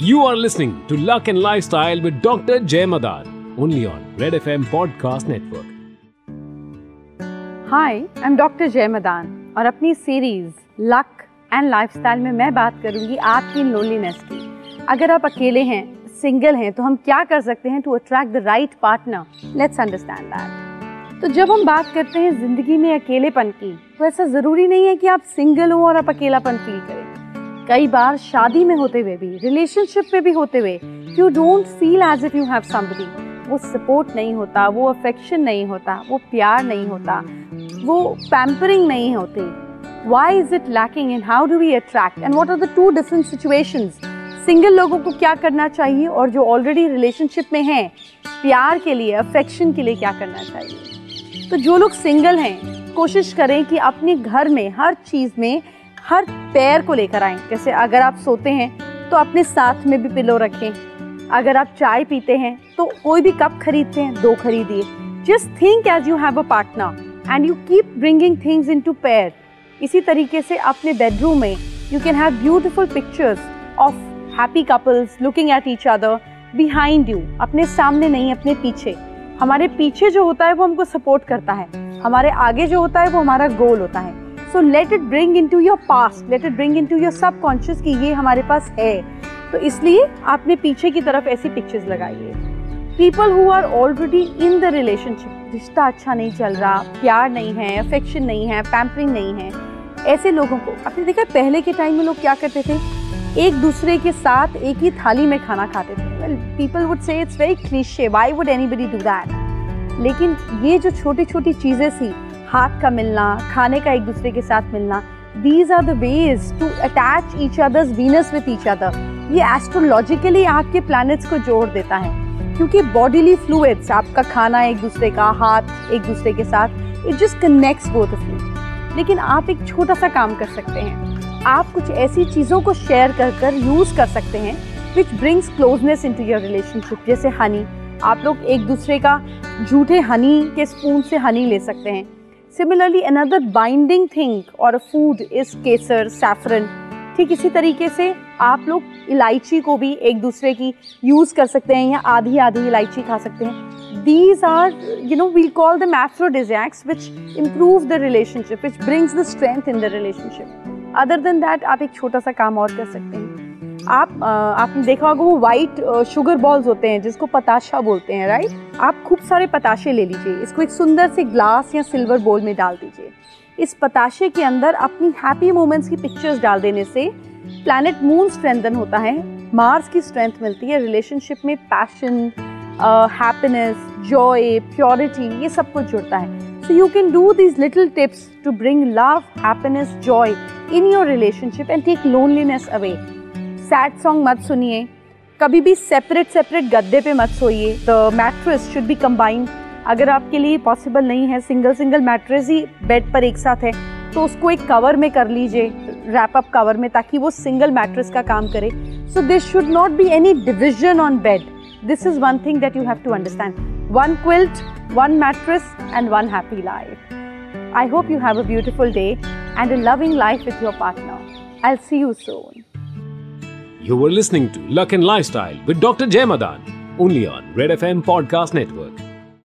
You are listening to Luck and Lifestyle with Dr. Jay Madan, only on Red FM Podcast Network. Hi I am doctor Jay Madan और अपनी series luck and lifestyle में मैं बात करूँगी आपकी loneliness की अगर आप अकेले हैं सिंगल हैं तो हम क्या कर सकते हैं to attract the right partner let's understand that तो जब हम बात करते हैं ज़िंदगी में अकेलेपन की तो ऐसा ज़रूरी नहीं है कि आप सिंगल हो और आप अकेलापन फील करें कई बार शादी में होते हुए भी रिलेशनशिप में भी होते हुए you don't feel as if you have somebody वो सपोर्ट नहीं होता, वो अफेक्शन नहीं होता, वो प्यार नहीं होता, वो पैम्परिंग नहीं होती. Why is it lacking in how do we attract and what are the two different situation single लोगों को क्या करना चाहिए और जो ऑलरेडी रिलेशनशिप में हैं, प्यार के लिए अफेक्शन के लिए क्या करना चाहिए? तो जो लोग सिंगल हैं, कोशिश करें कि अपने घर में, हर चीज़ में हर पैर को लेकर आए। जैसे अगर आप सोते हैं तो अपने साथ में भी पिलो रखें। अगर आप चाय पीते हैं तो कोई भी कप खरीदते हैं, दो खरीदिए। Just think as you have a partner and you keep bringing things in to pair इसी तरीके से अपने बेडरूम में you can have beautiful pictures of happy couples looking at each other behind you अपने सामने नहीं, अपने पीछे। हमारे पीछे जो होता है, वो हमको सपोर्ट करता है। हमारे आगे जो होता है, वो हमारा गोल होता है। So let it bring in to your past let it bring in to your subconscious कि ये हमारे पास है। तो इसलिए आपने पीछे की तरफ़ ऐसी पिक्चर्स लगाई है। People who are already in the relationship रिश्ता अच्छा नहीं चल रहा, प्यार नहीं है अफेक्शन नहीं है पैम्परिंग नहीं है, ऐसे लोगों को, आपने देखा पहले के टाइम में लोग क्या करते थे? एक दूसरे के साथ एक ही थाली में खाना खाते थे। Well people would say it's very cliche why would anybody do that लेकिन ये जो छोटी छोटी चीज़ें सी हाथ का मिलना, खाने का एक दूसरे के साथ मिलना these are the ways to attach each others Venus with each other ये एस्ट्रोलॉजिकली आपके प्लैनेट्स को जोड़ देता है, क्योंकि बॉडीली फ्लूड्स आपका खाना एक दूसरे का, हाथ एक दूसरे के साथ it just connects both of you लेकिन आप एक छोटा सा काम कर सकते हैं। आप कुछ ऐसी चीज़ों को शेयर कर कर यूज़ कर सकते हैं which brings closeness in to your relationship जैसे हनी आप लोग एक दूसरे का झूठे हनी के स्पून से हनी ले सकते हैं। सिमिलरली अनदर बाइंडिंग थिंग और फ़ूड इज़ केसर सैफरन ठीक इसी तरीके से आप लोग इलायची को भी एक दूसरे की यूज़ कर सकते हैं या आधी आधी इलायची खा सकते हैं। These are you know we call the aphrodisiacs which improve the relationship which brings the strength in the relationship other than that आप एक छोटा सा काम और कर सकते हैं। आप आपने देखा होगा वो वाइट शुगर बॉल्स होते हैं, जिसको पताशा बोलते हैं राइट आप खूब सारे पताशे ले लीजिए, इसको एक सुंदर से ग्लास या सिल्वर बोल में डाल दीजिए। इस पताशे के अंदर अपनी हैप्पी मोमेंट्स की पिक्चर्स डाल देने से प्लानट मून स्ट्रेंथन होता है मार्स की स्ट्रेंथ मिलती है रिलेशनशिप में पैशन हैप्पीनेस जॉय प्योरिटी ये सब कुछ जुड़ता है। So you can do these little tips to bring love happiness joy in your relationship and take loneliness away sad song मत सुनिए। कभी भी सेपरेट सेपरेट गद्दे पे मत सोइए। The mattress should be combined अगर आपके लिए पॉसिबल नहीं है सिंगल सिंगल मैट्रेस ही बेड पर एक साथ है तो उसको एक कवर में कर लीजिए रैप अप कवर में, ताकि वो सिंगल मैट्रेस का काम करे। So this should not be any division on bed this is one thing that you have to understand one quilt one mattress and one happy life I hope you have a beautiful day and a loving life with your partner I see you soon You were listening to Luck and Lifestyle with Dr. Jay Madan, only on Red FM Podcast Network.